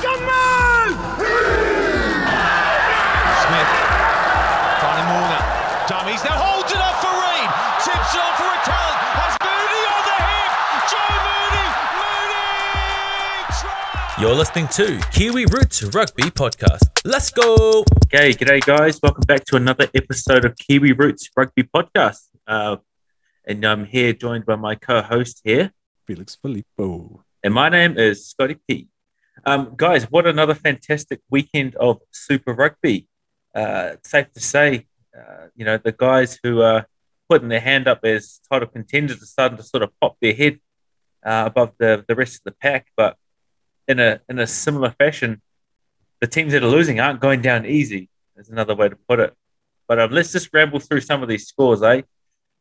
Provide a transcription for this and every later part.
Gunman! Smith finding Warner. Dummies now holds it up for Reed. Tips on for a talent. Has Mooney on the hip. Joe Mooney. Mooney. You're listening to Kiwi Roots Rugby Podcast. Let's go! Okay, g'day guys. Welcome back to another episode of Kiwi Roots Rugby Podcast. Uh, and I'm here joined by my co-host here, Felix Filippo. and my name is Scotty P. Um, guys, what another fantastic weekend of Super Rugby. Uh, safe to say, uh, you know, the guys who are putting their hand up as title contenders are starting to sort of pop their head uh, above the, the rest of the pack. But in a in a similar fashion, the teams that are losing aren't going down easy. Is another way to put it. But um, let's just ramble through some of these scores, eh?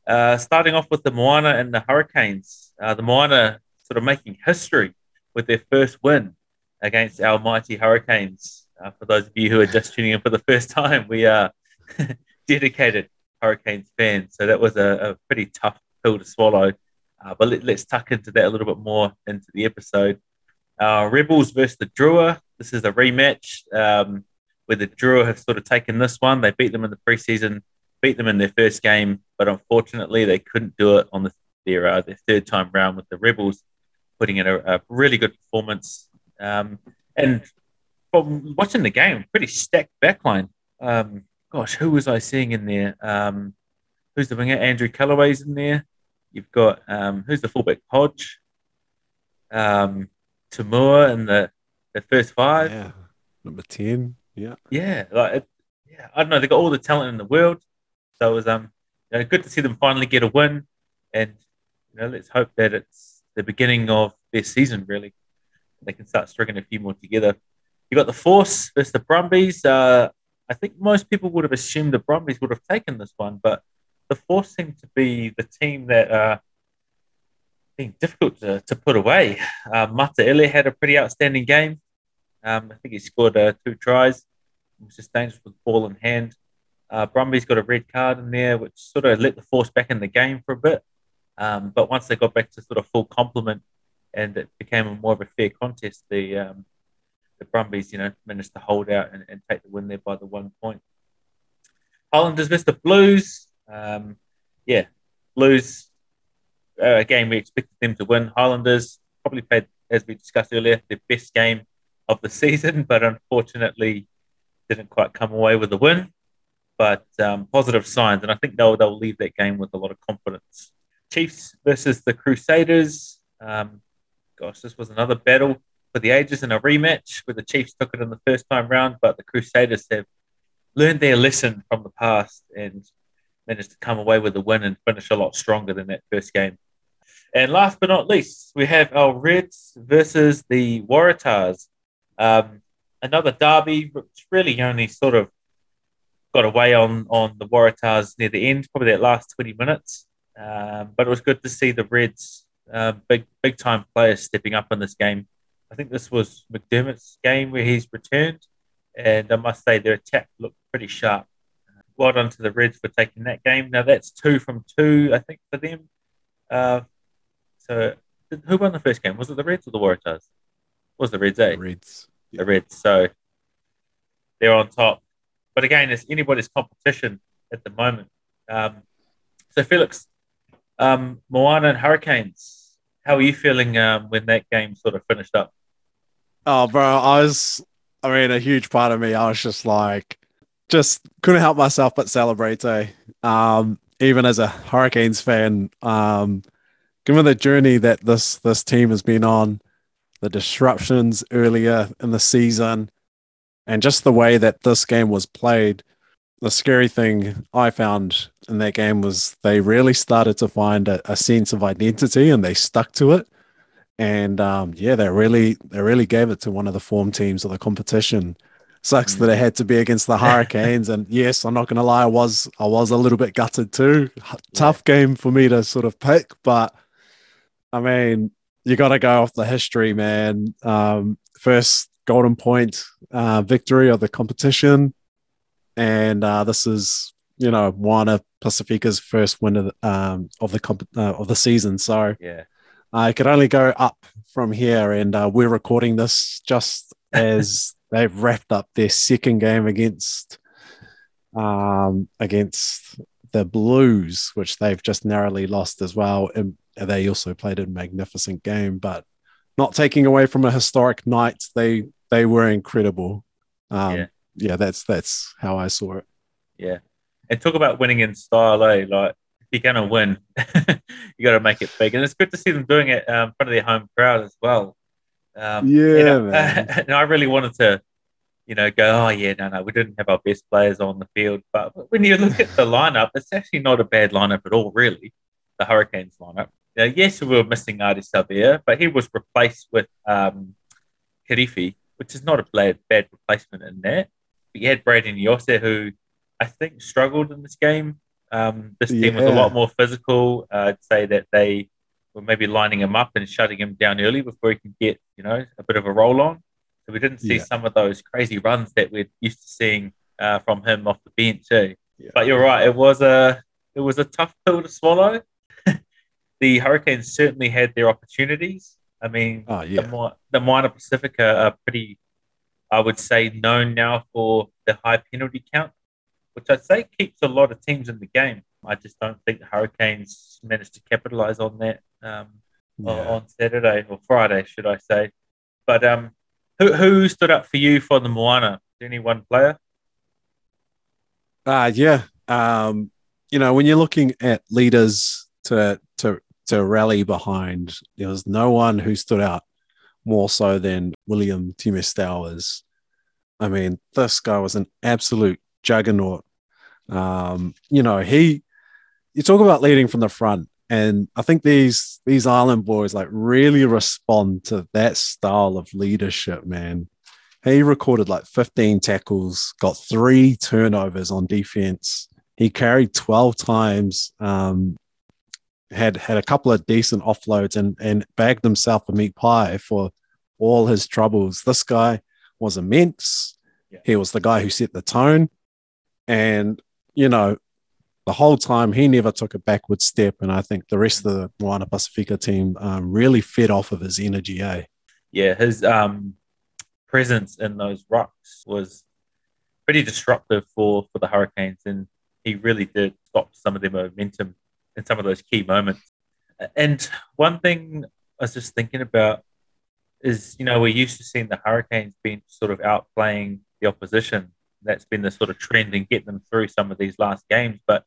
Uh, starting off with the Moana and the Hurricanes. Uh, the Moana sort of making history with their first win against our mighty Hurricanes. Uh, for those of you who are just tuning in for the first time, we are dedicated Hurricanes fans. So that was a, a pretty tough pill to swallow. Uh, but let, us tuck into that a little bit more into the episode. Uh, Rebels versus the Drua. This is a rematch um, where the Drua have sort of taken this one. They beat them in the preseason, beat them in their first game, but unfortunately they couldn't do it on the, their uh, their third time round with the Rebels, putting in a, a really good performance. Um, and from watching the game, pretty stacked backline. Um, gosh, who was I seeing in there? Um, who's the winger? Andrew Kellaway's in there. You've got um, who's the fullback? Hodge, um, To'omua in the, the first five. Yeah. Number 10. Yeah. Yeah, like it, yeah, I don't know. They got all the talent in the world, so it was um, you know, good to see them finally get a win, and you know, let's hope that it's the beginning of their season. Really, they can start stringing a few more together. You got the Force versus the Brumbies. Uh, I think most people would have assumed the Brumbies would have taken this one, but the Force seemed to be the team that uh, being difficult to, to put away. Uh, Mataele had a pretty outstanding game. Um, I think he scored uh, two tries. He was just dangerous with the ball in hand. Uh, Brumby's got a red card in there, which sort of let the force back in the game for a bit. Um, but once they got back to sort of full complement and it became a more of a fair contest, the um, the Brumbies, you know, managed to hold out and, and take the win there by the one point. Highlanders versus the Blues. Um, yeah, Blues, uh, a game we expected them to win. Highlanders probably played, as we discussed earlier, their best game of the season, but unfortunately didn't quite come away with a win. But um, positive signs, and I think they'll they'll leave that game with a lot of confidence. Chiefs versus the Crusaders. Um, gosh, this was another battle for the ages in a rematch where the Chiefs took it in the first time round, but the Crusaders have learned their lesson from the past and managed to come away with a win and finish a lot stronger than that first game. And last but not least, we have our Reds versus the Waratahs. Um, another derby, which really only sort of got away on on the Waratahs near the end, probably that last 20 minutes. Um, but it was good to see the Reds, uh, big big time players stepping up in this game. I think this was McDermott's game where he's returned, and I must say their attack looked pretty sharp. Well done to the Reds for taking that game. Now that's two from two, I think, for them. Uh, so who won the first game? Was it the Reds or the Waratahs? Was the Reds? Eh? Reds. the Reds. So they're on top. But again, it's anybody's competition at the moment. Um, so Felix, um, Moana and Hurricanes, how are you feeling um, when that game sort of finished up? Oh, bro, I was, I mean, a huge part of me, I was just like, just couldn't help myself but celebrate, eh? Um, even as a Hurricanes fan, um, given the journey that this this team has been on, the disruptions earlier in the season, and just the way that this game was played, the scary thing I found in that game was they really started to find a, a sense of identity and they stuck to it. And um, yeah, they really they really gave it to one of the form teams of the competition. Sucks that it had to be against the Hurricanes, and yes, I'm not gonna lie, I was I was a little bit gutted too. Tough game for me to sort of pick, but I mean, you got to go off the history, man. Um, first golden point uh, victory of the competition, and uh, this is you know Moana Pasifika's first win of the, um, of the comp- uh, of the season. So Yeah. I could only go up from here, and uh, we're recording this just as they've wrapped up their second game against um, against the Blues, which they've just narrowly lost as well. And they also played a magnificent game, but not taking away from a historic night, they they were incredible. Um, yeah. yeah, that's that's how I saw it. Yeah, and talk about winning in style, eh? Like if you're gonna win, you got to make it big, and it's good to see them doing it um, in front of their home crowd as well. Um, yeah, and, and I really wanted to you know, go, oh, yeah, no, no, we didn't have our best players on the field. But when you look at the lineup, it's actually not a bad lineup at all, really, the Hurricanes lineup. Now, yes, we were missing Ardie Savea, but he was replaced with um, Kirifi, which is not a bad, bad replacement in that. But you had Brayden Iose, who I think struggled in this game. Um, this team yeah. was a lot more physical. Uh, I'd say that they were maybe lining him up and shutting him down early before he could get, you know, a bit of a roll on. So we didn't see yeah. some of those crazy runs that we're used to seeing uh, from him off the bench too. Yeah. But you're right, it was a it was a tough pill to swallow. the Hurricanes certainly had their opportunities. I mean, oh, the, the Moana Pasifika are pretty, I would say, known now for the high penalty count, which I'd say keeps a lot of teams in the game. I just don't think the Hurricanes managed to capitalize on that um, yeah. on Saturday or Friday, should I say. But um, who, who stood up for you for the Moana? Any one player? Uh, yeah. Um, you know, when you're looking at leaders to to to rally behind, there was no one who stood out more so than William Timestowers. I mean, this guy was an absolute juggernaut. Um, you know, he you talk about leading from the front. And I think these these Island boys like really respond to that style of leadership, man. He recorded like 15 tackles, got three turnovers on defense. He carried 12 times, um, had had a couple of decent offloads, and and bagged himself a meat pie for all his troubles. This guy was immense. Yeah. He was the guy who set the tone, and you know the whole time he never took a backward step. And I think the rest of the Moana Pasifika team um, really fed off of his energy. Eh? Yeah, his um, presence in those rocks was pretty disruptive for for the Hurricanes, and he really did stop some of their momentum in some of those key moments. And one thing I was just thinking about is, you know, we're used to seeing the Hurricanes being sort of outplaying the opposition. That's been the sort of trend and get them through some of these last games. But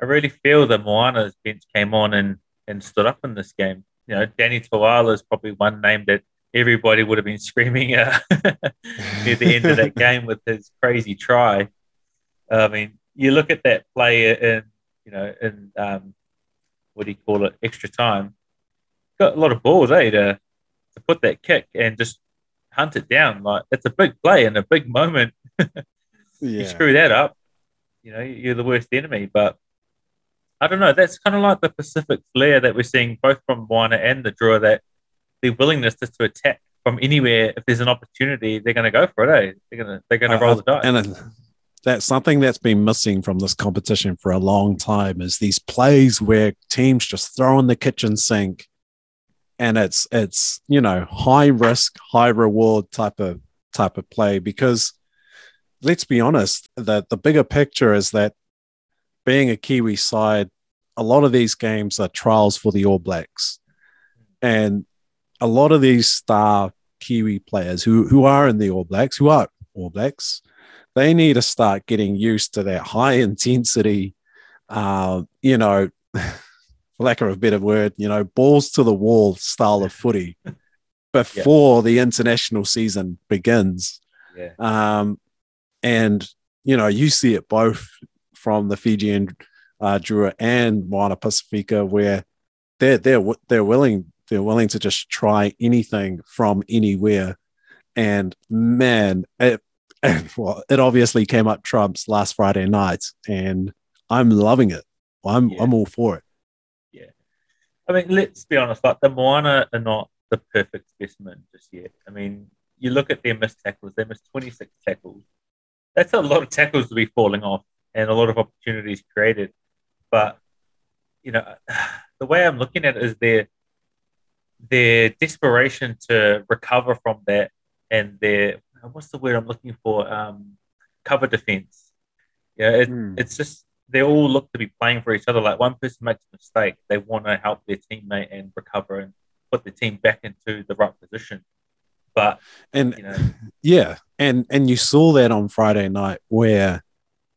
I really feel that Moana's bench came on and, and stood up in this game. You know, Danny Toala is probably one name that everybody would have been screaming uh, near the end of that game with his crazy try. I mean, you look at that play in, you know, in um, what do you call it, extra time. Got a lot of balls, eh, to, to put that kick and just hunt it down. Like it's a big play and a big moment. Yeah. You screw that up, you know, you're the worst enemy. But I don't know. That's kind of like the Pacific flair that we're seeing both from Moana and the Drua. That their willingness just to attack from anywhere if there's an opportunity, they're going to go for it. Eh? They're going to they're going to roll the dice. And that's something that's been missing from this competition for a long time. Is these plays where teams just throw in the kitchen sink, and it's it's you know high risk, high reward type of type of play because let's be honest, the the bigger picture is that being a Kiwi side, a lot of these games are trials for the All Blacks. And a lot of these star Kiwi players who, who are in the All Blacks, who are All Blacks, they need to start getting used to that high intensity, uh, you know, for lack of a better word, you know, balls to the wall style of footy before yeah. the international season begins. Yeah. Um, and, you know, you see it both from the Fijian uh, Drua and Moana Pasifika, where they're they're they're willing they're willing to just try anything from anywhere. And man, it, well, it obviously came up trumps last Friday night, and I'm loving it. I'm yeah. I'm all for it. Yeah, I mean, let's be honest. Like the Moana are not the perfect specimen just yet. I mean, you look at their missed tackles. They missed 26 tackles. That's a lot of tackles to be falling off and a lot of opportunities created. But you know, the way I'm looking at it is their their desperation to recover from that and their what's the word I'm looking for? Um, cover defense. Yeah, it, Hmm. it's just they all look to be playing for each other. Like one person makes a mistake, they want to help their teammate and recover and put the team back into the right position. But And you know, Yeah, and and you saw that on Friday night where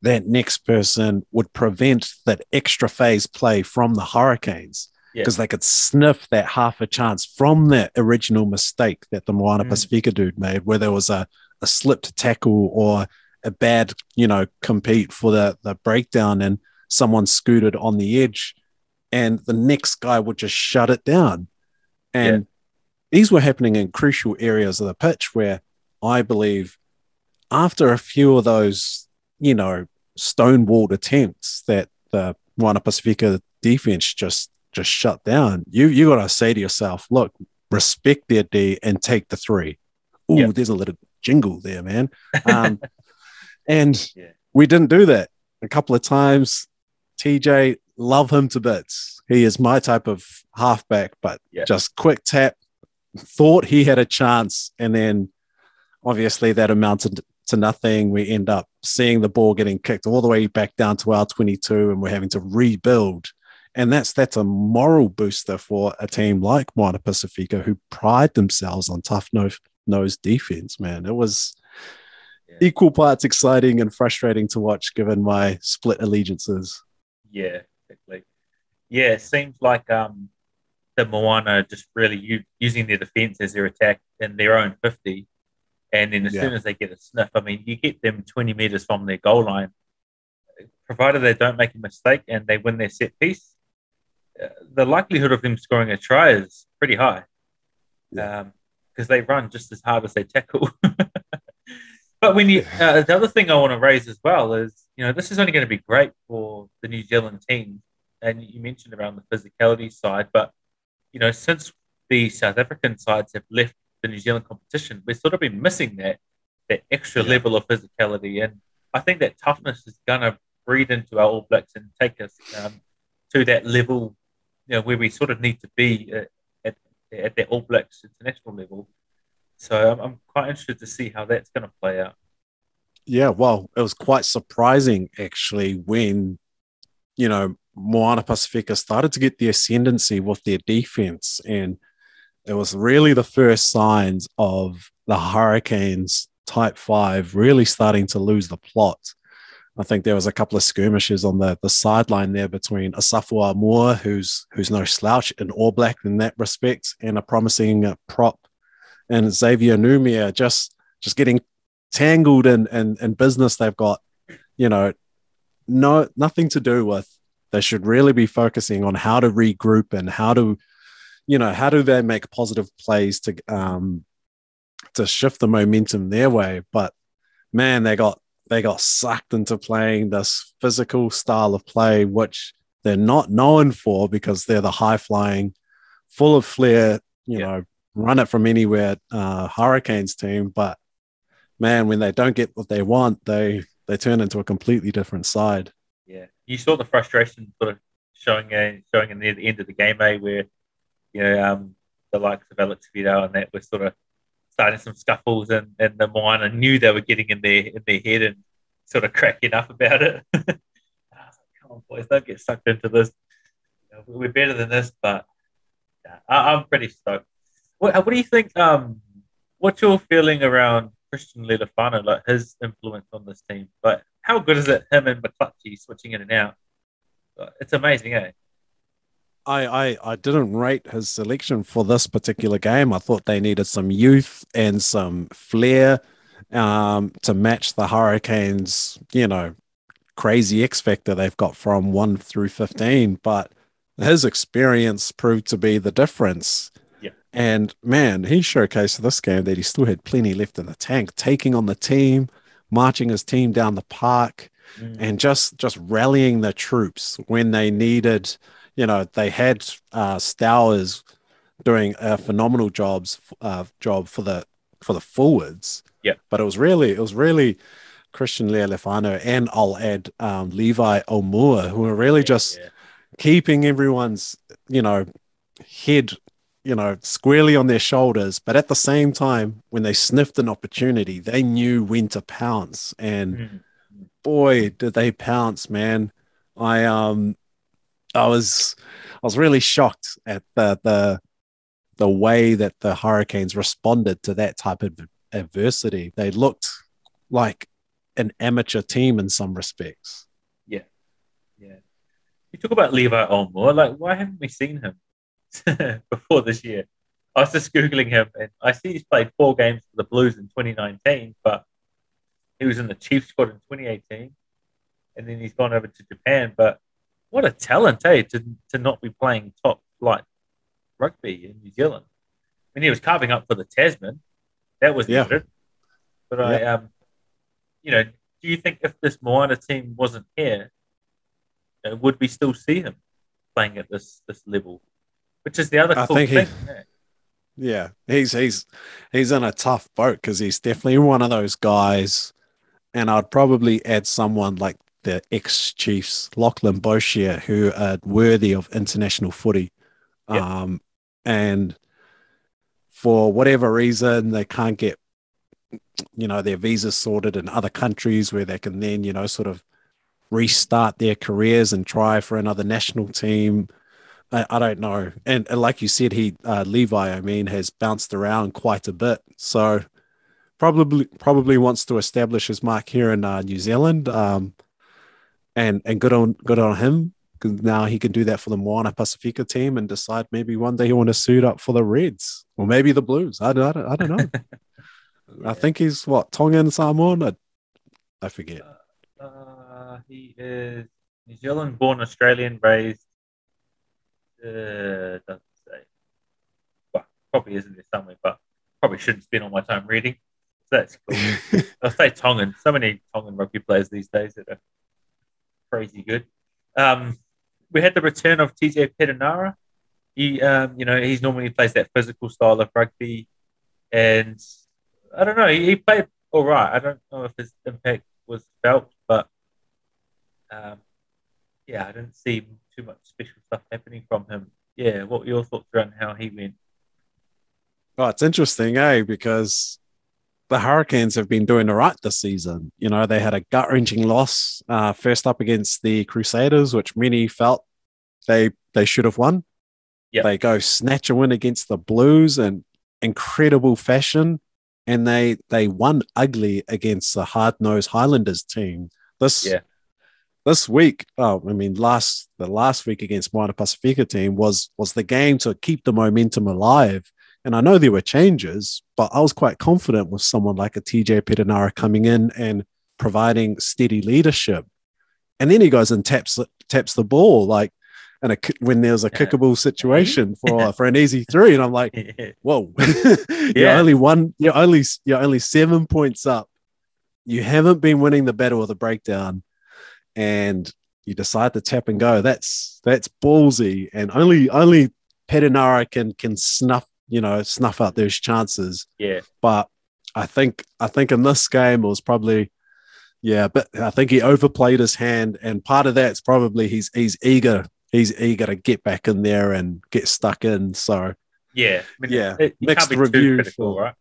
that next person would prevent that extra phase play from the Hurricanes Yeah. because they could sniff that half a chance from that original mistake that the Moana Mm. Pasifika dude made, where there was a a slipped tackle or a bad, you know, compete for the the breakdown and someone scooted on the edge, and the next guy would just shut it down, and these were happening in crucial areas of the pitch where I believe after a few of those, you know, stonewalled attempts that the Moana Pasifika defense just just shut down, you you gotta say to yourself, look, respect their D and take the three. Ooh, Yeah. there's a little jingle there, man. Um, and Yeah. we didn't do that a couple of times. TJ, love him to bits. He is my type of halfback, but Yeah. just quick tap, thought he had a chance, and then obviously that amounted to nothing. We end up seeing the ball getting kicked all the way back down to our 22, and we're having to rebuild. And that's that's a moral booster for a team like Moana Pasifika who pride themselves on tough nose nose defense, man. It was Yeah. equal parts exciting and frustrating to watch given my split allegiances. yeah, exactly. Yeah, it seems like um, the Moana just really u- using their defense as their attack in their own 50. And then as Yeah. soon as they get a sniff, I mean, you get them 20 meters from their goal line, provided they don't make a mistake and they win their set piece, uh, the likelihood of them scoring a try is pretty high Yeah. because they run just as hard as they tackle. but when you, uh, the other thing I want to raise as well is, you know, this is only going to be great for the New Zealand team. And you mentioned around the physicality side, but, you know, since the South African sides have left the New Zealand competition, we've sort of been missing that, that extra Yeah. level of physicality. And I think that toughness is going to breed into our All Blacks and take us um, to that level, you know, where we sort of need to be at, at, at the All Blacks international level. So I'm, I'm quite interested to see how that's going to play out. Yeah, well, it was quite surprising actually when, you know, Moana Pasifika started to get the ascendancy with their defense. And it was really the first signs of the Hurricanes tight five really starting to lose the plot. I think there was a couple of skirmishes on the, the sideline there between Asafo Aumua, who's who's no slouch in All Black in that respect, and a promising prop, and Xavier Numia just just getting tangled in, in in business they've got, you know, no nothing to do with. They should really be focusing on how to regroup and how to, you know, how do they make positive plays to um to shift the momentum their way. But man, they got they got sucked into playing this physical style of play, which they're not known for because they're the high flying, full of flair, you Yeah. know, run it from anywhere uh, Hurricanes team. But man, when they don't get what they want, they they turn into a completely different side. You saw the frustration sort of showing uh, showing in near the end of the game, eh, where you know um, the likes of Alex Fidow and that were sort of starting some scuffles, and and the Moana knew they were getting in their in their head and sort of cracking up about it. Like, Come on, boys, don't get sucked into this. You know, we're better than this, but yeah, I, I'm pretty stoked. What, what do you think? Um, what's your feeling around Christian Leali'ifano, like his influence on this team? Like, how good is it him and McClutchie switching in and out? It's amazing, eh? I, I I didn't rate his selection for this particular game. I thought they needed some youth and some flair um, to match the Hurricanes, you know, crazy X factor they've got from one through fifteen. But his experience proved to be the difference. Yeah. And man, he showcased this game that he still had plenty left in the tank, taking on the team, marching his team down the park Mm. and just just rallying the troops when they needed you know they had uh stowers doing a phenomenal jobs uh job for the for the forwards Yeah. but it was really it was really christian leali'ifano and i'll add um levi aumua who were really just Yeah, keeping everyone's you know head you know, squarely on their shoulders. But at the same time, when they sniffed an opportunity, they knew when to pounce. And Mm. boy, did they pounce, man. I um I was I was really shocked at the the the way that the Hurricanes responded to that type of adversity. They looked like an amateur team in some respects. Yeah. Yeah. You talk about Levi Aumua. Like, why haven't we seen him before this year? I was just Googling him and I see he's played four games for the Blues in 2019, but he was in the Chiefs squad in 2018. And then he's gone over to Japan. But what a talent, eh, to, to not be playing top flight rugby in New Zealand. I mean, he was carving up for the Tasman. That was Yeah. evident. But I, um, you know, do you think if this Moana team wasn't here, you know, would we still see him playing at this this level? Which is the other I cool think thing. yeah. Yeah, he's he's he's in a tough boat because he's definitely one of those guys, and I'd probably add someone like the ex Chiefs Lachlan Boshier who are worthy of international footy, Yep. um, and for whatever reason they can't get, you know, their visas sorted in other countries where they can then you know sort of restart their careers and try for another national team. I, I don't know. And, and like you said, he uh, Levi, I mean, has bounced around quite a bit. So probably probably wants to establish his mark here in uh, New Zealand. Um, and and good on good on him. 'cause now he can do that for the Moana Pasifika team and decide maybe one day he want to suit up for the Reds or maybe the Blues. I, don't- I, don't- I don't know. I think he's what Tongan Samoan. I, I forget. Uh, he is New Zealand born, Australian raised. Uh, doesn't say. Well, probably isn't there somewhere, but probably shouldn't spend all my time reading. So that's cool. I'll say Tongan. So many Tongan rugby players these days that are crazy good. Um, we had the return of TJ Perenara. He, um, you know, he's normally plays that physical style of rugby, and I don't know. He, he played all right. I don't know if his impact was felt, but um, yeah, I didn't see too much special stuff happening from him. Yeah, what were your thoughts around how he went? Oh, it's interesting, eh? Because the Hurricanes have been doing all right this season. You know, they had a gut wrenching loss uh, first up against the Crusaders, which many felt they they should have won. Yep. They go snatch a win against the Blues in incredible fashion, and they they won ugly against the hard nosed Highlanders team. This Yeah. This week, oh, I mean, last the last week against Moana Pasifika team was was the game to keep the momentum alive. And I know there were changes, but I was quite confident with someone like a TJ Perenara coming in and providing steady leadership. And then he goes and taps taps the ball like and a, when there's a kickable situation for for an easy three, and I'm like, whoa, you're Yeah. only one, you're only you're only seven points up. You haven't been winning the battle of the breakdown, and you decide to tap and go. That's that's ballsy, and only only Perenara can can snuff you know snuff out those chances. yeah, But I think I think in this game it was probably yeah, but I think he overplayed his hand, and part of that's probably he's he's eager he's eager to get back in there and get stuck in. So yeah, I mean, Yeah, it- you mixed can't be too review critical, for- right?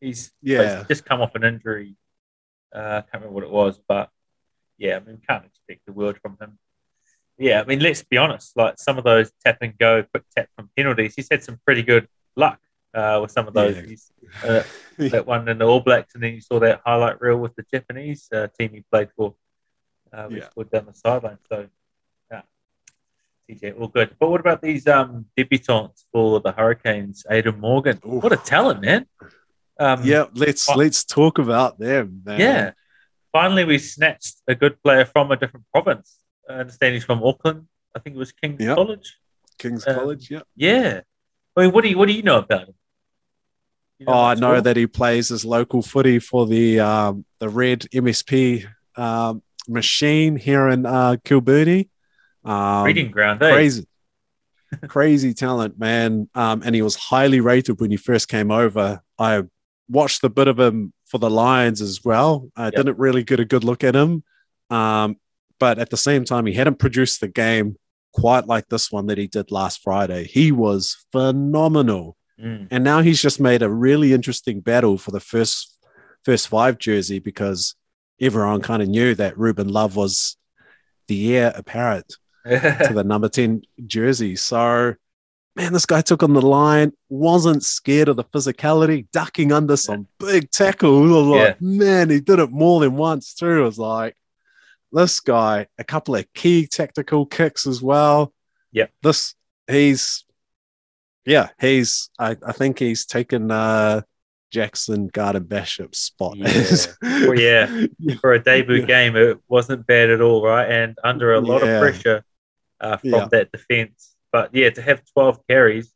He's yeah, he's just come off an injury. Uh, I can't remember what it was, but yeah, I mean, can't expect the world from him. Yeah, I mean, let's be honest. Like some of those tap and go, quick tap from penalties, he's had some pretty good luck uh, with some of those. Yeah. He's, uh, that one in the All Blacks, and then you saw that highlight reel with the Japanese uh, team he played for. Uh, we Yeah. scored down the sideline. So, yeah, TJ, all good. But what about these um, debutants for the Hurricanes? Aidan Morgan, what a talent, man! Um, yeah. Let's Oh. let's talk about them. Man. yeah. Finally, we snatched a good player from a different province. I understand he's from Auckland. I think it was King's Yep. College. King's Um, College. Yeah. Yeah. I mean, what do you what do you know about him? You Oh, I know that he plays his local footy for the um, the Red MSP um, machine here in uh, Kilbirnie. Um, breeding ground. Eh? crazy, crazy talent, man. Um, and he was highly rated when he first came over. I watched a bit of him for the Lions as well. I Yep. didn't really get a good look at him, um, but at the same time, he hadn't produced the game quite like this one that he did last Friday. He was phenomenal. Mm. And now he's just made a really interesting battle for the first first five jersey because everyone kind of knew that Ruben Love was the heir apparent to the number 10 jersey. So man, this guy took on the line, wasn't scared of the physicality, ducking under some big tackles. I was like, man, he did it more than once too. I was like, this guy, a couple of key tactical kicks as well. Yeah. This he's yeah, he's I, I think he's taken uh Jackson Garden-Bachop's spot. Yeah. Well, yeah. For a debut Yeah. game, it wasn't bad at all, right? And under a lot Yeah. of pressure uh, from Yeah. that defense. But yeah, to have 12 carries,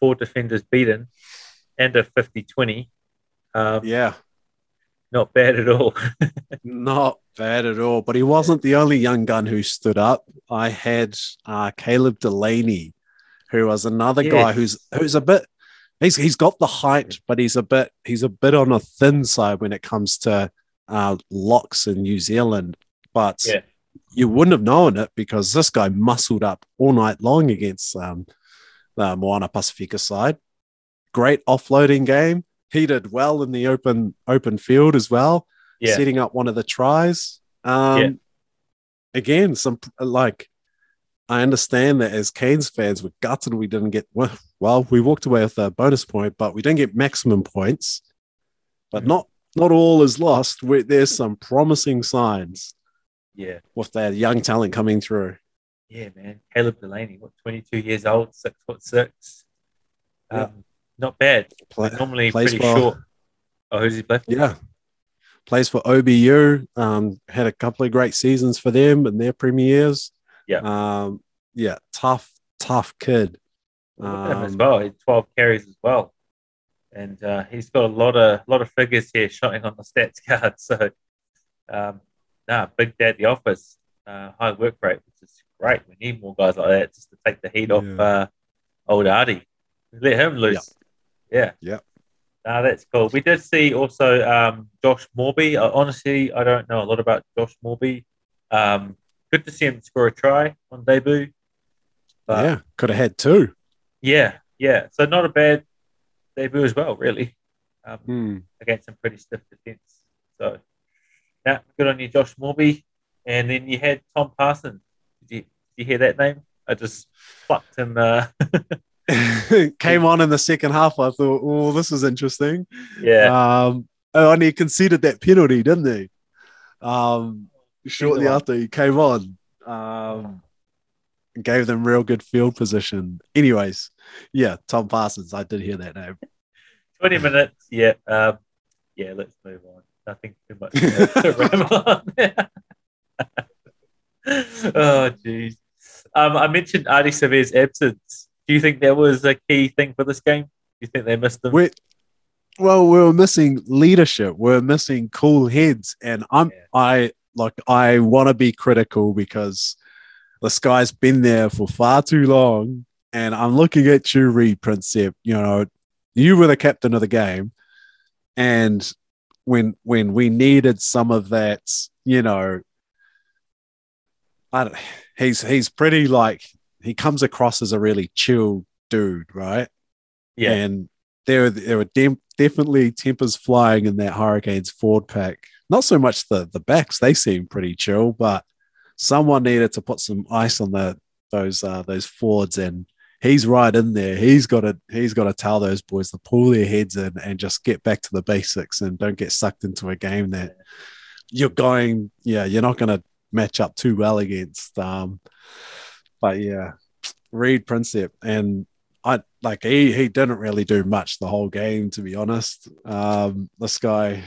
four defenders beaten, and a 50 20, um, yeah, not bad at all. not bad at all. But he wasn't the only young gun who stood up. I had uh, Caleb Delany, who was another Yes. guy who's who's a bit he's he's got the height, but he's a bit he's a bit on a thin side when it comes to uh, locks in New Zealand. But Yeah. You wouldn't have known it because this guy muscled up all night long against um, the Moana Pasifika side. Great offloading game. He did well in the open open field as well yeah. setting up one of the tries. Um, Yeah. Again, some like I understand that as Canes fans, we're gutted we didn't get well. We walked away with a bonus point, but we didn't get maximum points. But not not all is lost. we there's some promising signs Yeah. with that young talent coming through. Yeah, man. Caleb Delany, what, 22 years old, six foot six. Um, Yeah. Not bad. Play, Normally plays pretty for- short. Oh, who's he play for? yeah, plays for OBU. Um, had a couple of great seasons for them in their premieres. Yeah. um, yeah, tough, tough kid. Him as Um, well. He had 12 carries as well. And uh, he's got a lot of lot of figures here showing on the stats card. So, um, nah, big day at the office. Uh, high work rate, which is great. We need more guys like that just to take the heat off uh, old Ardie. Let him loose. Yeah. Yeah. Nah, that's cool. We did see also um, Josh Moorby. Uh, honestly, I don't know a lot about Josh Moorby. Um, good to see him score a try on debut. But yeah, could have had two. yeah, yeah. So not a bad debut as well, really, um, Hmm. against some pretty stiff defense. So, yeah, good on you, Josh Moorby. And then you had Tom Parsons. Did you, did you hear that name? I just plucked him. Uh, Came on in the second half. I thought, oh, this is interesting. yeah, Um, oh, and he conceded that penalty, didn't he? Um, shortly after he came on, um, gave them real good field position. Anyways, yeah, Tom Parsons. I did hear that name. 20 minutes. Yeah, um, yeah. Let's move on. Nothing too much to ramble on. oh, jeez. Um, I mentioned Ardie Savea's absence. Do you think that was a key thing for this game? Do you think they missed him? We, well, we were missing leadership. We are missing cool heads, and I'm Yeah. I like I want to be critical because this guy's been there for far too long, and I'm looking at you, Reed Prinsep. You know, you were the captain of the game, and when when we needed some of that, you know, I don't, he's he's pretty like he comes across as a really chill dude, right? yeah, And there, there were dem- definitely tempers flying in that Hurricanes Ford pack. Not so much the the backs; they seem pretty chill, but someone needed to put some ice on the those uh, those Fords and he's right in there. He's got to he's got to tell those boys to pull their heads in and just get back to the basics, and don't get sucked into a game that you're going. Yeah, you're not going to match up too well against. Um, but yeah, Reed Prinsep and I like he he didn't really do much the whole game to be honest. Um, this guy,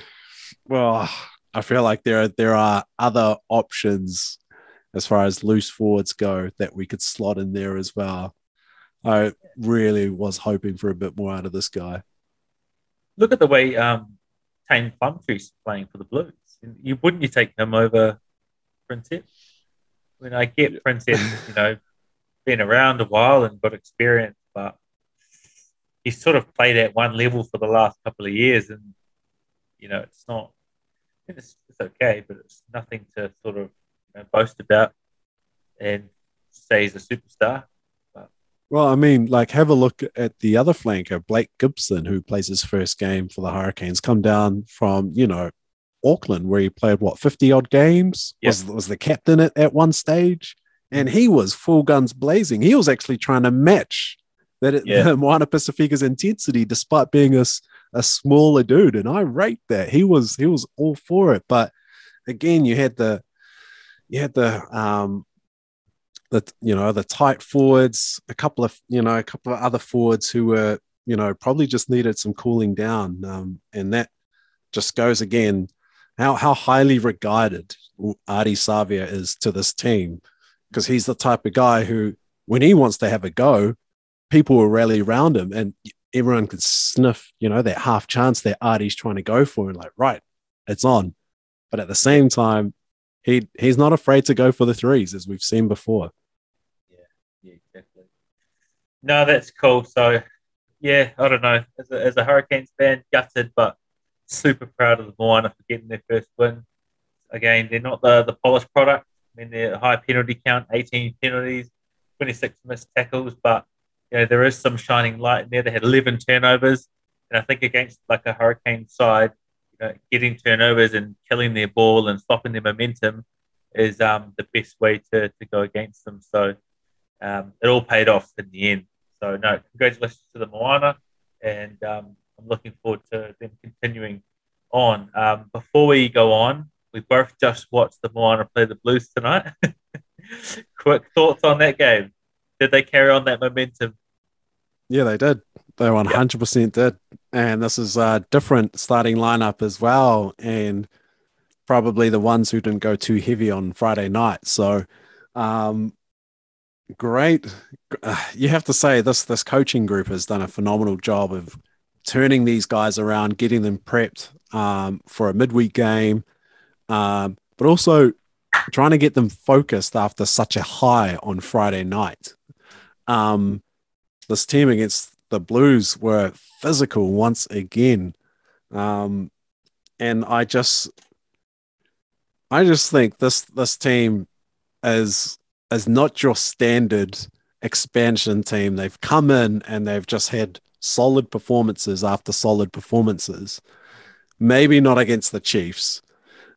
well, I feel like there there are other options as far as loose forwards go that we could slot in there as well. I really was hoping for a bit more out of this guy. Look at the way um, Tane Plumtree's playing for the Blues. You wouldn't you take him over Prinsep? When I get Prinsep, you know, been around a while and got experience, but he's sort of played at one level for the last couple of years, and you know, it's not. It's, it's okay, but it's nothing to sort of you know, boast about. And say he's a superstar. Well, I mean, like, have a look at the other flanker, Blake Gibson, who plays his first game for the Hurricanes, come down from, you know, Auckland, where he played, what, 50 odd games? Yep. Was, was the captain at, at one stage? And he was full guns blazing. He was actually trying to match that it, Yeah. the Moana Pasifika's intensity, despite being a, a smaller dude. And I rate that. He was he was all for it. But again, you had the you had the um the you know the tight forwards, a couple of you know a couple of other forwards who were you know probably just needed some cooling down, um, and that just goes again how how highly regarded Ardie Savea is to this team because he's the type of guy who when he wants to have a go, people will rally around him and everyone can sniff you know that half chance that Ardie's trying to go for and like right, it's on, but at the same time. He, he's not afraid to go for the threes as we've seen before. Yeah, exactly. No, that's cool. So, yeah, I don't know. As a, as a Hurricanes fan, gutted, but super proud of the Moana for getting their first win. Again, they're not the, the polished product. I mean, they're high penalty count, 18 penalties, 26 missed tackles, but you know there is some shining light in there. They had 11 turnovers, and I think against like a Hurricane side, you know, getting turnovers and killing their ball and stopping their momentum is um, the best way to, to go against them. So um, it all paid off in the end. So no, congratulations to the Moana, and um, I'm looking forward to them continuing on. Um, before we go on, we both just watched the Moana play the Blues tonight. Quick thoughts on that game? Did they carry on that momentum? Yeah, they did. They 100% did. And this is a different starting lineup as well. And probably the ones who didn't go too heavy on Friday night. So, um, great. You have to say this this coaching group has done a phenomenal job of turning these guys around, getting them prepped um, for a midweek game, um, but also trying to get them focused after such a high on Friday night. Um, this team against the Blues were physical once again. Um, and I just I just think this this team is is not your standard expansion team. They've come in and they've just had solid performances after solid performances. Maybe not against the Chiefs,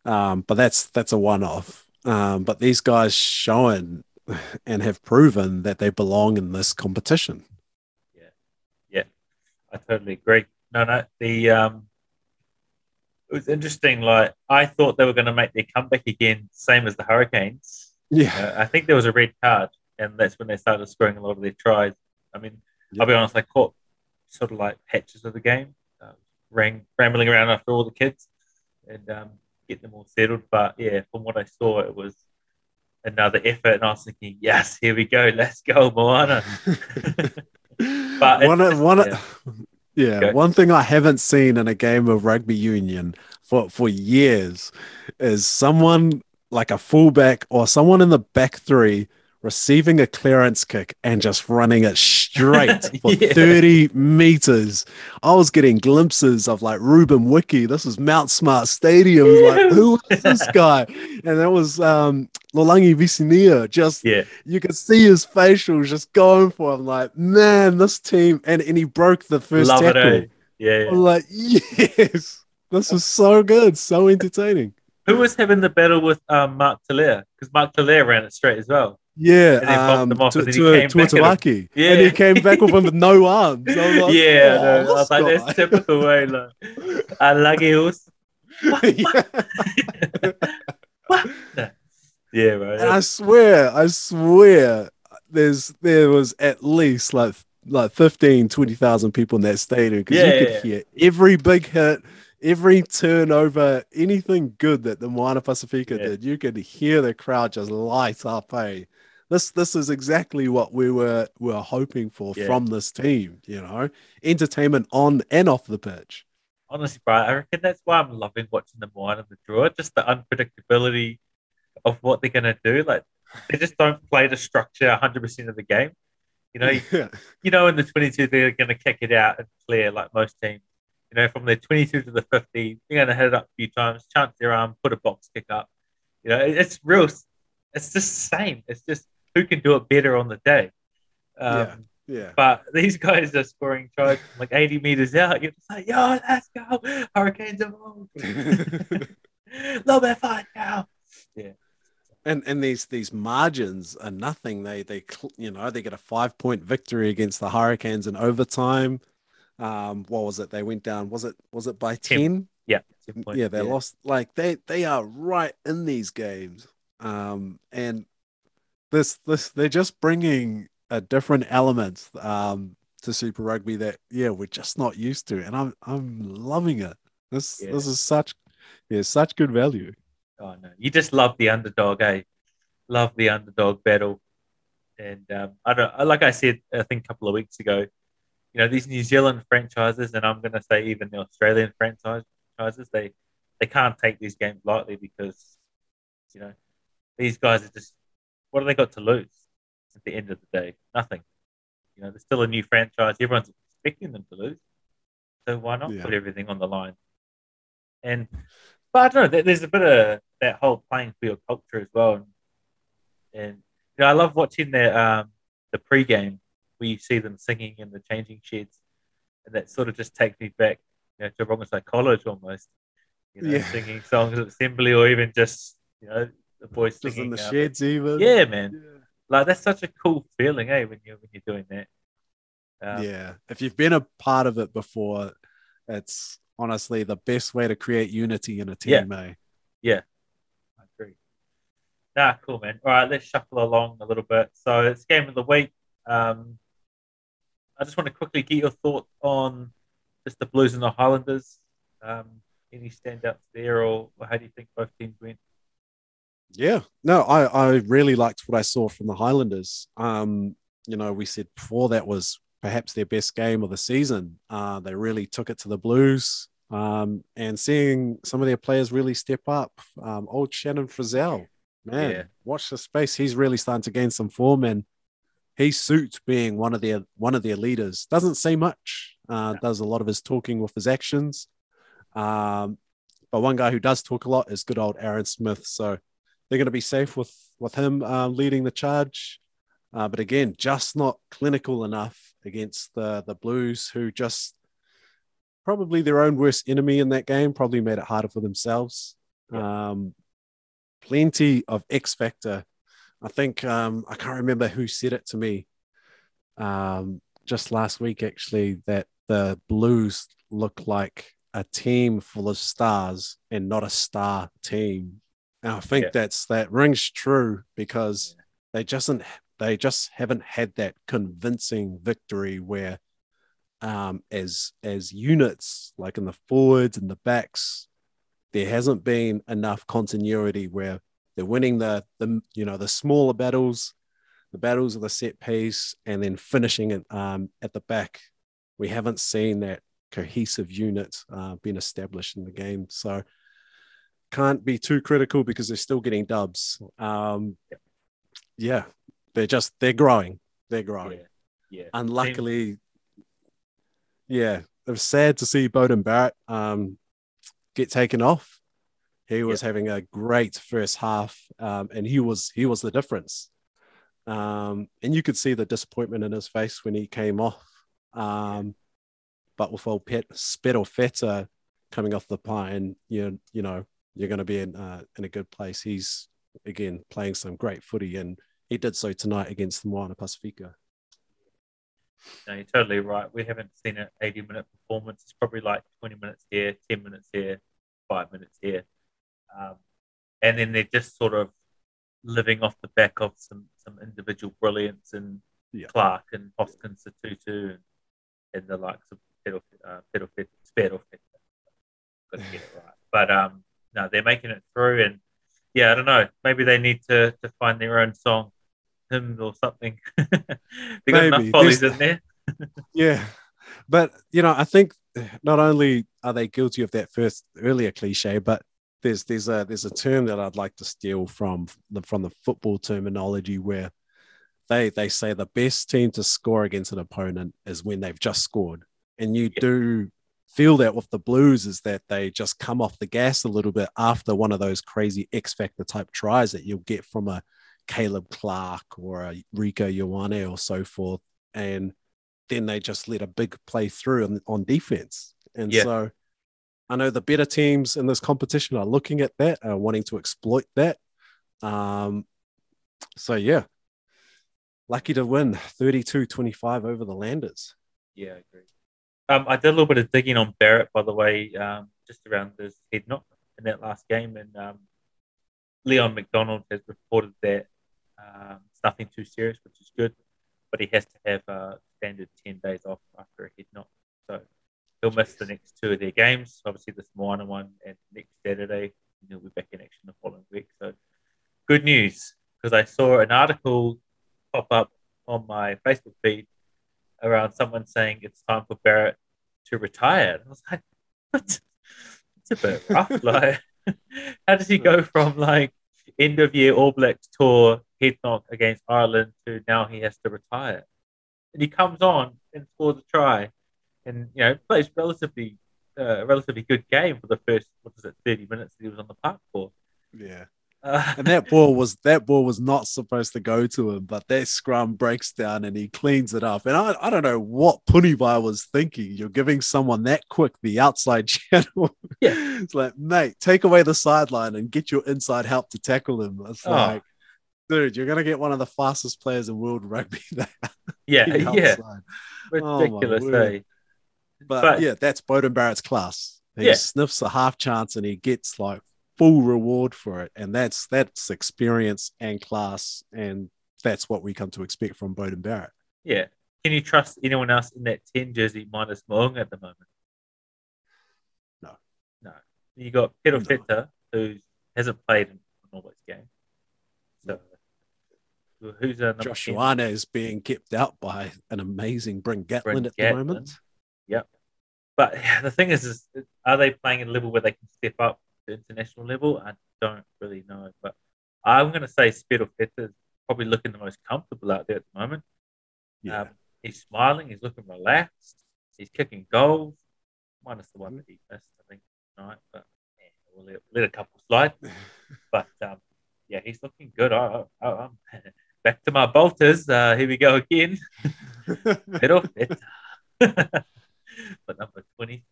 um, but that's that's a one off. Um, but these guys shown and have proven that they belong in this competition. Yeah, yeah, I totally agree. No, no, the um, it was interesting. Like I thought they were going to make their comeback again, same as the Hurricanes. Yeah, Uh, I think there was a red card, and that's when they started scoring a lot of their tries. I mean, I'll be honest, I caught sort of like patches of the game, uh, rang, rambling around after all the kids, and um, get them all settled. But yeah, from what I saw, it was another effort, and I was thinking, yes, here we go, let's go, Moana. But one, one, yeah. yeah, one thing I haven't seen in a game of rugby union for, for years is someone like a fullback or someone in the back three receiving a clearance kick and just running it straight for Yeah. 30 meters. I was getting glimpses of like Ruben Wiki. This is Mount Smart Stadium. Like, who is this guy? And that was um Lolagi Visinia. Just yeah, you could see his facials just going for him. Like, man, this team and, and he broke the first love tackle. it. eh? Yeah, yeah. I'm like, yes, this is so good, so entertaining. Who was having the battle with um, Mark Telea? Because Mark Telea ran it straight as well. Yeah, And um, them off, to, and to, came to back at him. Itamaki. Yeah. and he came back with him with no arms. Like, yeah, "Oh, no, I was like, guy." that's typical way. Like, I like it. yeah. Yeah, right. And I swear, I swear, there's there was at least like like 15, 20,000 people in that stadium because Yeah, you could yeah, hear every big hit, every turnover, anything good that the Moana Pasifika Yeah. did. You could hear the crowd just light up. Hey, this this is exactly what we were were hoping for Yeah. from this team. You know, entertainment on and off the pitch. Honestly, bro, I reckon that's why I'm loving watching the Moana the Drua. Just the unpredictability of what they're gonna do. Like they just don't play the structure 100 percent of the game. You know, Yeah. you know, in the 22, they're going to kick it out and clear like most teams. You know, from the 22 to the 50, you're going to hit it up a few times, chance their arm, put a box kick up. You know, it- it's real. It's just the same. It's just who can do it better on the day. Um, Yeah. yeah. But these guys are scoring tries from like 80 meters out. You're just like, yo, let's go. Hurricanes involved. Little bit fun now. Yeah and and these these margins are nothing. They they you know they get a five point victory against the Hurricanes in overtime. Um, what was it? They went down. Was it was it by Ten. ten? Yeah. ten points, Yeah, they lost. Like they they are right in these games. Um, and this this they're just bringing a different element um to Super Rugby that yeah we're just not used to, and I'm I'm loving it. This Yeah. this is such yeah such good value. Oh no, you just love the underdog, eh? Love the underdog battle, and um, I don't like I said I think a couple of weeks ago. You know these New Zealand franchises, and I'm going to say even the Australian franchises, they they can't take these games lightly because you know these guys are just what have they got to lose at the end of the day? Nothing. You know, they're still a new franchise. Everyone's expecting them to lose, so why not Yeah. put everything on the line? And but I don't know. There's a bit of that whole playing for your culture as well, and, and you know, I love watching the um, the pre-game you see them singing in the changing sheds, and that sort of just takes me back, you know, to almost like college almost. You know, Yeah. singing songs at assembly, or even just you know the boys Just singing in the uh, sheds, even. Yeah, man. Yeah. Like that's such a cool feeling, eh? When you when you're doing that. Um, yeah. If you've been a part of it before, it's honestly the best way to create unity in a team, eh? Yeah, I agree. Nah, cool, man. All right, let's shuffle along a little bit. So it's game of the week. Um, I just want to quickly get your thoughts on just the Blues and the Highlanders. Um, any standouts there, or, or how do you think both teams went? Yeah, no, I, I really liked what I saw from the Highlanders. Um, you know, we said before that was perhaps their best game of the season. Uh, they really took it to the Blues. Um, and seeing some of their players really step up. Um, old Shannon Frizzell, man, Yeah. watch the space. He's really starting to gain some form, and he suits being one of their one of their leaders. Doesn't say much. Uh. Does a lot of his talking with his actions. Um, but one guy who does talk a lot is good old Aaron Smith. So they're going to be safe with with him uh, leading the charge. Uh, but again, just not clinical enough against the the Blues, who just probably their own worst enemy in that game. Probably made it harder for themselves. Um, plenty of X factor. I think um, I can't remember who said it to me um, just last week, actually, that the Blues look like a team full of stars and not a star team. And I think Yeah. that's that rings true because they just they just haven't had that convincing victory where um as as units like in the forwards and the backs there hasn't been enough continuity where they're winning the the you know the smaller battles the battles of the set piece and then finishing it um, at the back. We haven't seen that cohesive unit uh, being established in the game so can't be too critical because they're still getting dubs. Um, yeah they're just they're growing. They're growing. Yeah, yeah. unluckily, yeah, it was sad to see Beauden Barrett um, get taken off. He was having a great first half, um, and he was he was the difference. Um, and you could see the disappointment in his face when he came off. Um, but with old Pet Spettle Feta coming off the pine, you you know you're going to be in uh, in a good place. He's again playing some great footy, and he did so tonight against the Moana Pasifika. No, you're totally right. We haven't seen an 80 minute performance. It's probably like 20 minutes here, 10 minutes here, five minutes here. Um, and then they're just sort of living off the back of some, some individual brilliance in Yeah. Clark and Hoskins Sotutu and, and the likes of Pedal, uh, Pedal, Pedal, Got to get it right. But um, no, they're making it through. And yeah, I don't know. Maybe they need to, to find their own song, hymn or something. they got enough follies There's- in there. Yeah, but you know, I think not only are they guilty of that first earlier cliche, but there's there's a there's a term that I'd like to steal from the from the football terminology where they they say the best team to score against an opponent is when they've just scored, and you Yeah. do feel that with the Blues is that they just come off the gas a little bit after one of those crazy X factor type tries that you'll get from a Caleb Clark or a Rieko Ioane or so forth. And then they just let a big play through on, on defense. And Yeah. so I know the better teams in this competition are looking at that, are wanting to exploit that. Um, so, yeah, lucky to win 32 25 over the Landers. Yeah, I agree. Um, I did a little bit of digging on Barrett, by the way, um, just around his head knock in that last game, and um, Leon MacDonald has reported that um, it's nothing too serious, which is good, but he has to have a standard ten days off after a head knock, so he'll miss the next two of their games. Obviously, this Moana one and next Saturday, he'll be back in action the following week. So, good news because I saw an article pop up on my Facebook feed around someone saying it's time for Barrett to retire. And I was like, what? It's a bit rough. like, how does he go from like end of year All Blacks tour head knock against Ireland to now he has to retire? And he comes on and scores a try, and you know plays relatively uh, relatively good game for the first what is it thirty minutes that he was on the park for. Yeah. Uh, and that ball was that ball was not supposed to go to him, but that scrum breaks down and he cleans it up. And I, I don't know what Punibai was thinking. You're giving someone that quick the outside channel. Yeah. it's like, mate, take away the sideline and get your inside help to tackle him. It's Oh. like, dude, you're gonna get one of the fastest players in world rugby there. yeah, the yeah. Oh, ridiculous. word. eh? But, But- yeah, that's Beauden Barrett's class. He Yeah. sniffs a half chance and he gets like full reward for it. And that's that's experience and class. And that's what we come to expect from Beauden Barrett. Yeah. Can you trust anyone else in that 10 jersey minus Mo'unga at the moment? No. No. You got Pedro No. Feta, who hasn't played in an All game. So, who's a number Josh 10? Is being kept out by an amazing Bryn Gatland Bryn at Gatland. the moment. Yep. But the thing is, is, are they playing at a level where they can step up to international level? I don't really know. But I'm going to say Spedal Feta is probably looking the most comfortable out there at the moment. Yeah. Um, he's smiling. He's looking relaxed. He's kicking goals, minus the one that he missed, I think, tonight. But yeah, we'll let, let a couple slide. but um, yeah, he's looking good. I, I, I'm back to my bolters. Uh, here we go again. Perofeta. but number 20,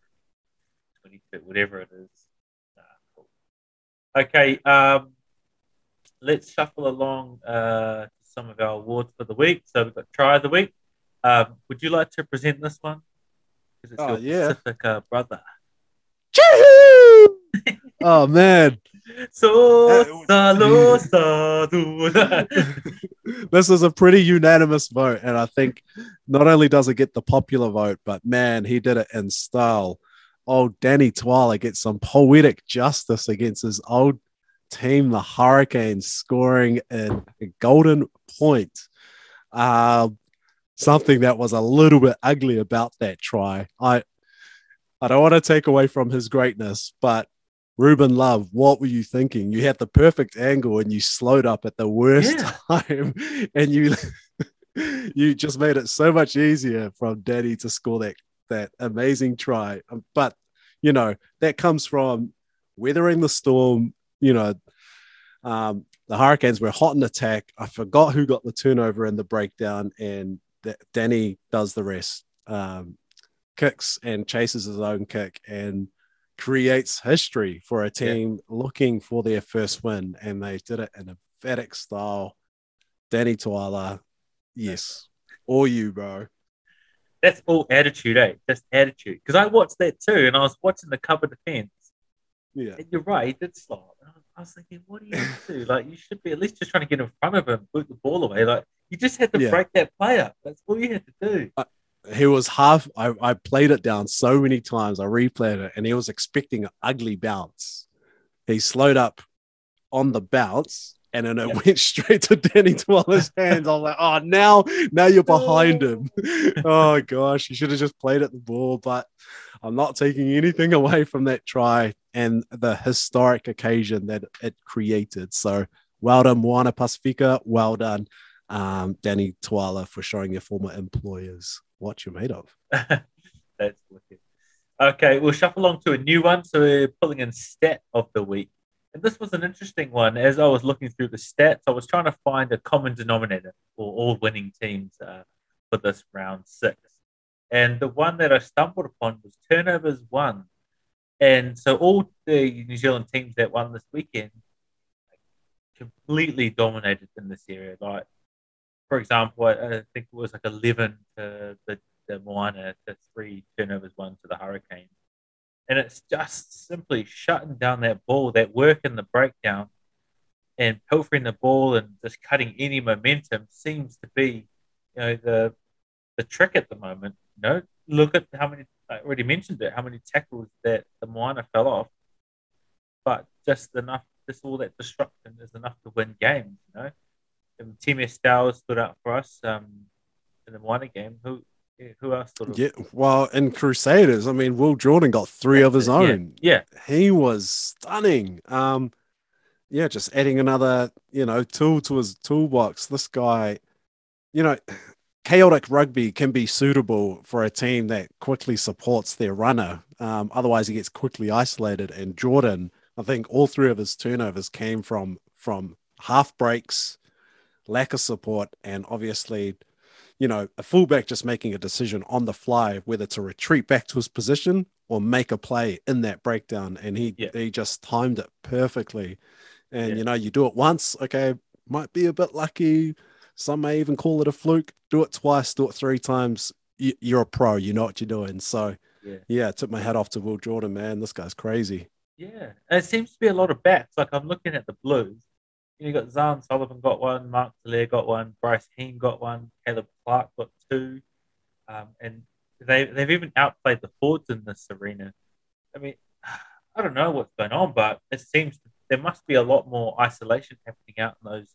22, whatever it is. Nah, cool. Okay, um, let's shuffle along uh, to some of our awards for the week. So we've got Try of the Week. Um, would you like to present this one? Because it's Oh, your yeah. Pacific uh, brother. oh man. So Uh, salo this is a pretty unanimous vote. And I think not only does it get the popular vote, but man, he did it in style. Old Danny Toala gets some poetic justice against his old team, the Hurricanes, scoring a golden point. Um, something that was a little bit ugly about that try. I I don't want to take away from his greatness, but Ruben Love, what were you thinking? You had the perfect angle and you slowed up at the worst Yeah. time, and you you just made it so much easier from Daddy to score that that amazing try. Um, But you know that comes from weathering the storm. You know, um, the Hurricanes were hot in attack. I forgot who got the turnover in the breakdown, and that Danny does the rest. Um, kicks and chases his own kick and creates history for a team looking for their first win. And they did it in a emphatic style. Danny Toala, yes, all you, bro. That's all attitude, eh? Just attitude. Because I watched that too, and I was watching the cover defense. Yeah, And you're right, he did slot. And I was thinking, what do you do? Like, you should be at least just trying to get in front of him, boot the ball away. Like, you just had to Yeah. break that play up. That's all you had to do. He was half. I, I played it down so many times. I replayed it, and he was expecting an ugly bounce. He slowed up on the bounce, and then it Yeah. went straight to Danny Toala's hands. I was like, oh, now, now you're behind him. oh gosh, you should have just played at the ball. But I'm not taking anything away from that try and the historic occasion that it created. So well done, Moana Pasifika. Well done, um, Danny Toala, for showing your former employers what you're made of. That's wicked. Okay, we'll shuffle along to a new one. So we're pulling in stat of the week. And this was an interesting one. As I was looking through the stats, I was trying to find a common denominator for all winning teams uh, for this round six. And the one that I stumbled upon was turnovers won. And so all the New Zealand teams that won this weekend completely dominated in this area. Like, for example, I, think it was like 11 to the, the Moana to three turnovers one to the Hurricanes. And it's just simply shutting down that ball, that work in the breakdown, and pilfering the ball and just cutting any momentum seems to be, you know, the the trick at the moment. You know, look at how many I already mentioned it, how many tackles that the Moana fell off, but just enough, just all that disruption is enough to win games. You know, and Team Estelle stood out for us um, in the Moana game. Who who else sort of? Yeah, well, in Crusaders, I mean, Will Jordan got three of his Yeah, own. Yeah, He was stunning. Um, yeah, just adding another, you know, tool to his toolbox. This guy, you know, chaotic rugby can be suitable for a team that quickly supports their runner. Um, otherwise, he gets quickly isolated. And Jordan, I think all three of his turnovers came from from half breaks, lack of support, and obviously, you know, a fullback just making a decision on the fly whether to retreat back to his position or make a play in that breakdown. And he Yeah. he just timed it perfectly. And Yeah. you know, you do it once, okay, might be a bit lucky. Some may even call it a fluke. Do it twice, do it three times. You, you're a pro. You know what you're doing. So, Yeah. yeah, I took my hat off to Will Jordan, man. This guy's crazy. Yeah, and it seems to be a lot of bats. Like I'm looking at the Blues. You got Zarn Sullivan got one, Mark Telea got one, Bryce Heem got one, Caleb Clark got two, um, and they they've even outplayed the Fords in this arena. I mean, I don't know what's going on, but it seems there must be a lot more isolation happening out in those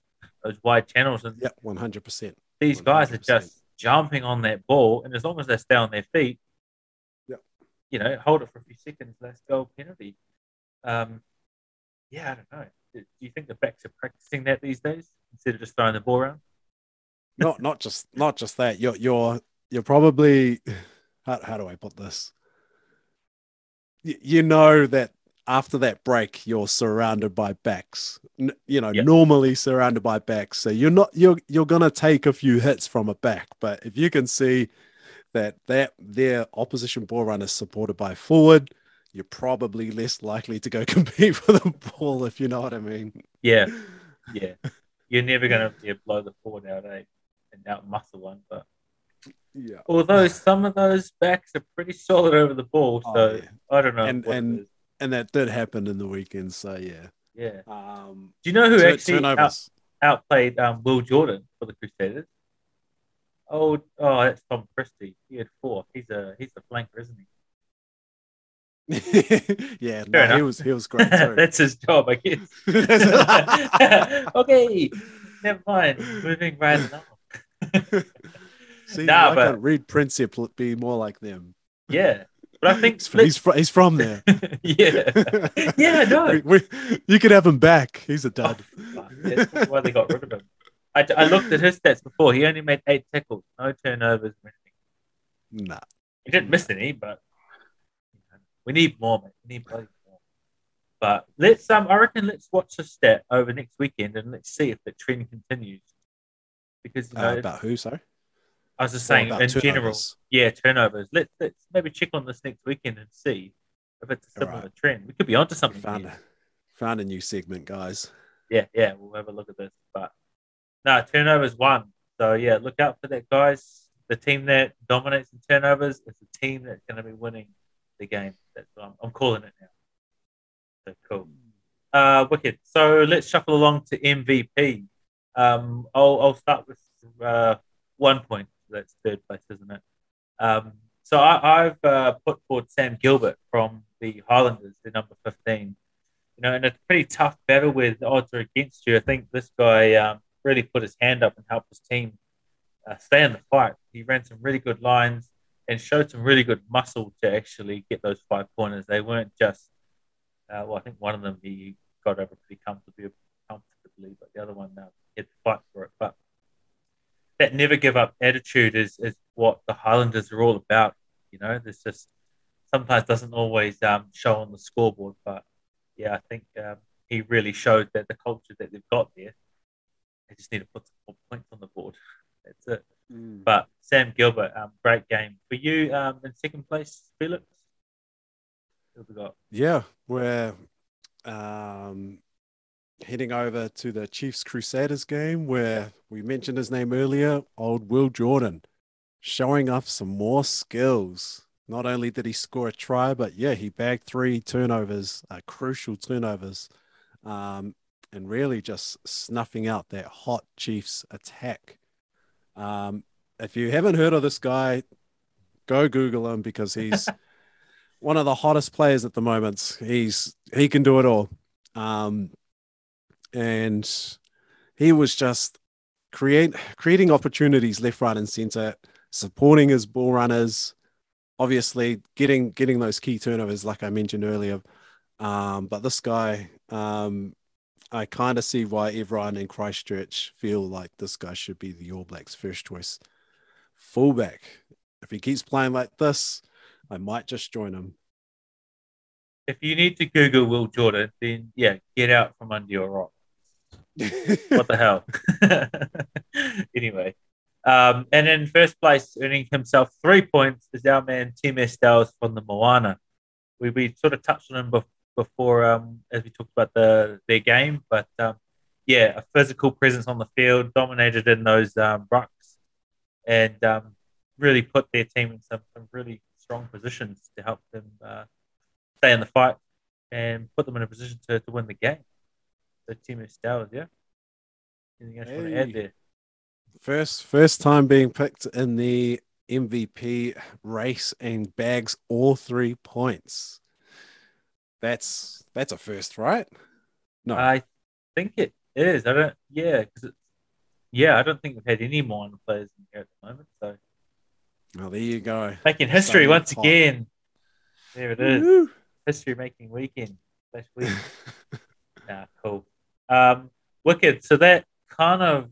those wide channels, and Yeah, 100%. these guys are just jumping on that ball, and as long as they stay on their feet, Yep. you know, hold it for a few seconds, let's go penalty. Um, yeah, I don't know. Do you think the backs are practicing that these days instead of just throwing the ball around? not not just not just that you're you're you're probably how, how do i put this you, you know that after that break you're surrounded by backs N- you know Yeah. normally surrounded by backs so you're not you're you're gonna take a few hits from a back but if you can see that that their opposition ball run is supported by forward you're probably less likely to go compete for the ball if you know what i mean Yeah, yeah. You're never going to yeah, blow the out, eh? And out muscle one. But yeah although some of those backs are pretty solid over the ball, Oh, so yeah. I don't know. And- and- and that did happen in the weekend so yeah yeah. um Do you know who actually out, outplayed um, Will Jordan for the Crusaders? Oh, oh, that's Tom Christie. He had four. He's a he's a flanker, isn't he? yeah, no, he was he was great. That's his job, I guess. okay, never mind. Moving right along. See, Nah, why but- Reed Prinsep be more like them? Yeah, but I think He's, fr- he's, fr- he's from there. yeah, yeah, no. We- we- you could have him back. He's a Oh, dud. fuck. That's why they got rid of him. I, I looked at his stats before. He only made eight tackles, no turnovers. or anything. Nah. He didn't miss any, but we need more, man. We need bloody more. But let's um, I reckon let's watch the stat over next weekend and let's see if the trend continues. Because you know, Uh, about who, sorry? I was just saying in general, yeah, turnovers. Let's let's maybe check on this next weekend and see if it's a similar right. trend. We could be onto something. Found a, found a new segment, guys. yeah, yeah, we'll have a look at this. But no, turnovers one. So yeah, look out for that, guys. The team that dominates in turnovers is the team that's going to be winning the game. That's what I'm, I'm calling it now. So cool. Uh, wicked. So let's shuffle along to MVP. Um, I'll, I'll start with uh, one point. That's third place, isn't it? Um, so I, I've uh, put forward Sam Gilbert from the Highlanders, the number 15 you know, in a pretty tough battle where the odds are against you, I think this guy um, really put his hand up and helped his team uh, stay in the fight. He ran some really good lines and showed some really good muscle to actually get those five pointers. They weren't just, uh, well, I think one of them he got over pretty comfortably, comfortably but the other one uh, had to fight for it. But that never give up attitude is, is what the Highlanders are all about. You know, there's just sometimes doesn't always um, show on the scoreboard, but yeah, I think um, he really showed that the culture that they've got there. They just need to put some more points on the board. That's it. But Sam Gilbert, um, great game for you. Um, in second place, Felix. We got? Yeah, we're um, heading over to the Chiefs Crusaders game where we mentioned his name earlier, old Will Jordan, showing off some more skills. Not only did he score a try, but yeah, he bagged three turnovers, uh, crucial turnovers, um, and really just snuffing out that hot Chiefs attack. Um, if you haven't heard of this guy, go Google him because he's one of the hottest players at the moment. He's he can do it all. Um, and he was just create creating opportunities left, right, and center, supporting his ball runners, obviously getting getting those key turnovers, like I mentioned earlier. Um, but this guy, um, I kind of see why everyone in Christchurch feel like this guy should be the All Blacks' first choice fullback. If he keeps playing like this, I might just join him. If you need to Google Will Jordan, then yeah, get out from under your rock. what the hell? anyway, um, and in first place, earning himself three points, is our man Tim Estelles from the Moana. We, we sort of touched on him before, um, as we talked about the their game, but um, yeah, a physical presence on the field, dominated in those um, rucks, and um, really put their team in some, some really strong positions to help them uh, stay in the fight and put them in a position to, to win the game. So Tim Estelles, yeah. Anything else you want to add there? First, first time being picked in the MVP race and bags all three points. That's that's a first, right? No, I think it is. I don't. Yeah, because it's. Yeah, I don't think we've had any Moana players in here at the moment. So oh, there you go. making history once top. again. There it is. Woo. History making weekend. Slash nah, cool. Um, wicked. So that kind of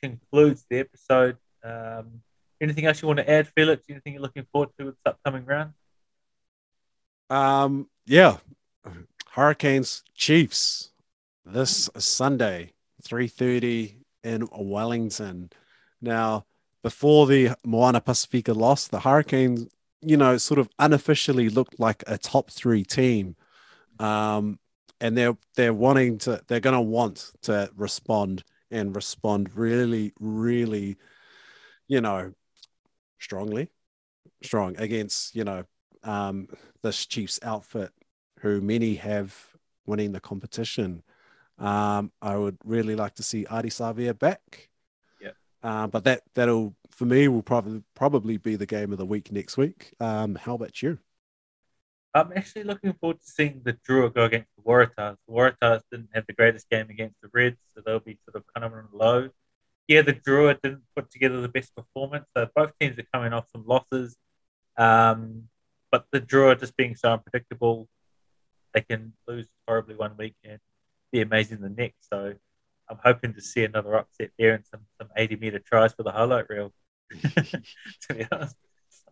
concludes the episode. Um, anything else you want to add, Felix? Anything you're looking forward to with this upcoming round? Um, yeah, Hurricanes Chiefs this Sunday, three thirty in Wellington. Now, before the Moana Pasifika loss, the Hurricanes, you know, sort of unofficially looked like a top three team, um, and they're they're wanting to, they're going to want to respond and respond really, really, you know, strongly, strong against you know um, this Chiefs outfit, who many have winning the competition. Um, I would really like to see Ardie Savea back. Yeah. Uh, but that that'll for me will probably probably be the game of the week next week. Um, how about you? I'm actually looking forward to seeing the Drua go against the Waratahs. The Waratahs didn't have the greatest game against the Reds, so they'll be sort of kind of on low. Yeah, the Drua didn't put together the best performance, so both teams are coming off some losses. Um, but the Drua just being so unpredictable, they can lose horribly one week and be amazing the next. So I'm hoping to see another upset there and some, some 80 meter tries for the highlight reel. to be honest.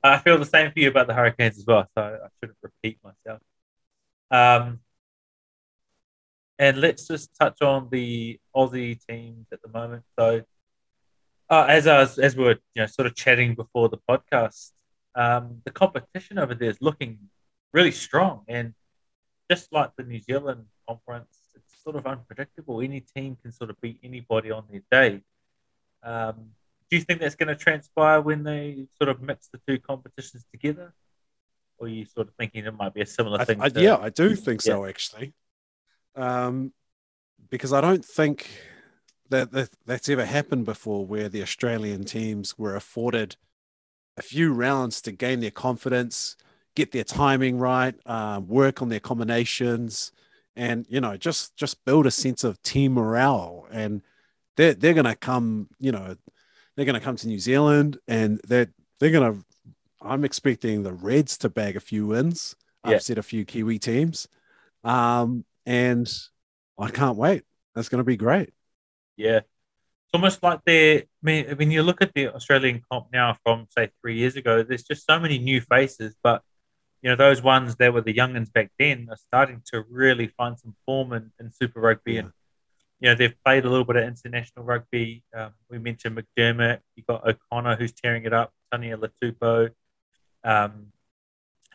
I feel the same for you about the Hurricanes as well, so I shouldn't repeat myself. Um, and let's just touch on the Aussie teams at the moment. So, uh, as I was, as we were, you know, sort of chatting before the podcast, um, the competition over there is looking really strong, and just like the New Zealand conference, it's sort of unpredictable. Any team can sort of beat anybody on their day. Um, do you think that's going to transpire when they sort of mix the two competitions together? Or are you sort of thinking it might be a similar I, thing? I- to- yeah, I do think so actually, um, because I don't think that, that that's ever happened before, where the Australian teams were afforded a few rounds to gain their confidence, get their timing right, uh, work on their combinations, and you know just just build a sense of team morale. And they're they're gonna come, you know, they're gonna come to New Zealand, and they're they're gonna. I'm expecting the Reds to bag a few wins Yeah. upset a few Kiwi teams. Um, and I can't wait. That's going to be great. Yeah. It's almost like they're, I mean, when you look at the Australian comp now from, say, three years ago, there's just so many new faces, but you know, those ones that were the youngins back then are starting to really find some form in, in Super Rugby. Yeah. And, you know, they've played a little bit of international rugby. Um, we mentioned McDermott. You got O'Connor, who's tearing it up. Taniela Tupou. Um,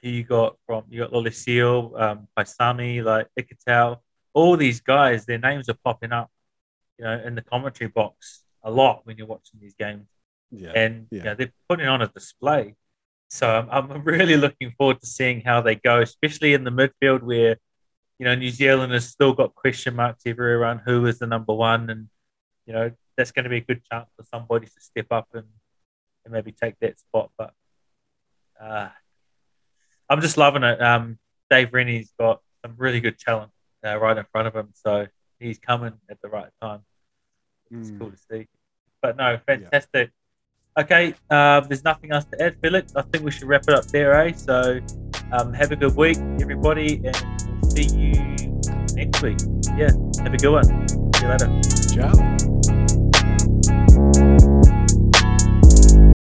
who you got from, you got Lolesio, um, Paisami, like Ikitau. All these guys, their names are popping up, you know, in the commentary box a lot when you're watching these games Yeah. and Yeah. you know, they're putting on a display. So I'm, I'm really looking forward to seeing how they go, especially in the midfield where you know New Zealand has still got question marks everywhere around who is the number one, and you know that's going to be a good chance for somebody to step up and, and maybe take that spot. But uh, I'm just loving it. Um, Dave Rennie's got some really good talent uh, right in front of him, so he's coming at the right time. It's Mm. cool to see. But no, fantastic. Okay, uh, there's nothing else to add, Felix. I think we should wrap it up there, eh? So um, have a good week, everybody, and see you next week. Yeah, have a good one. See you later. Ciao.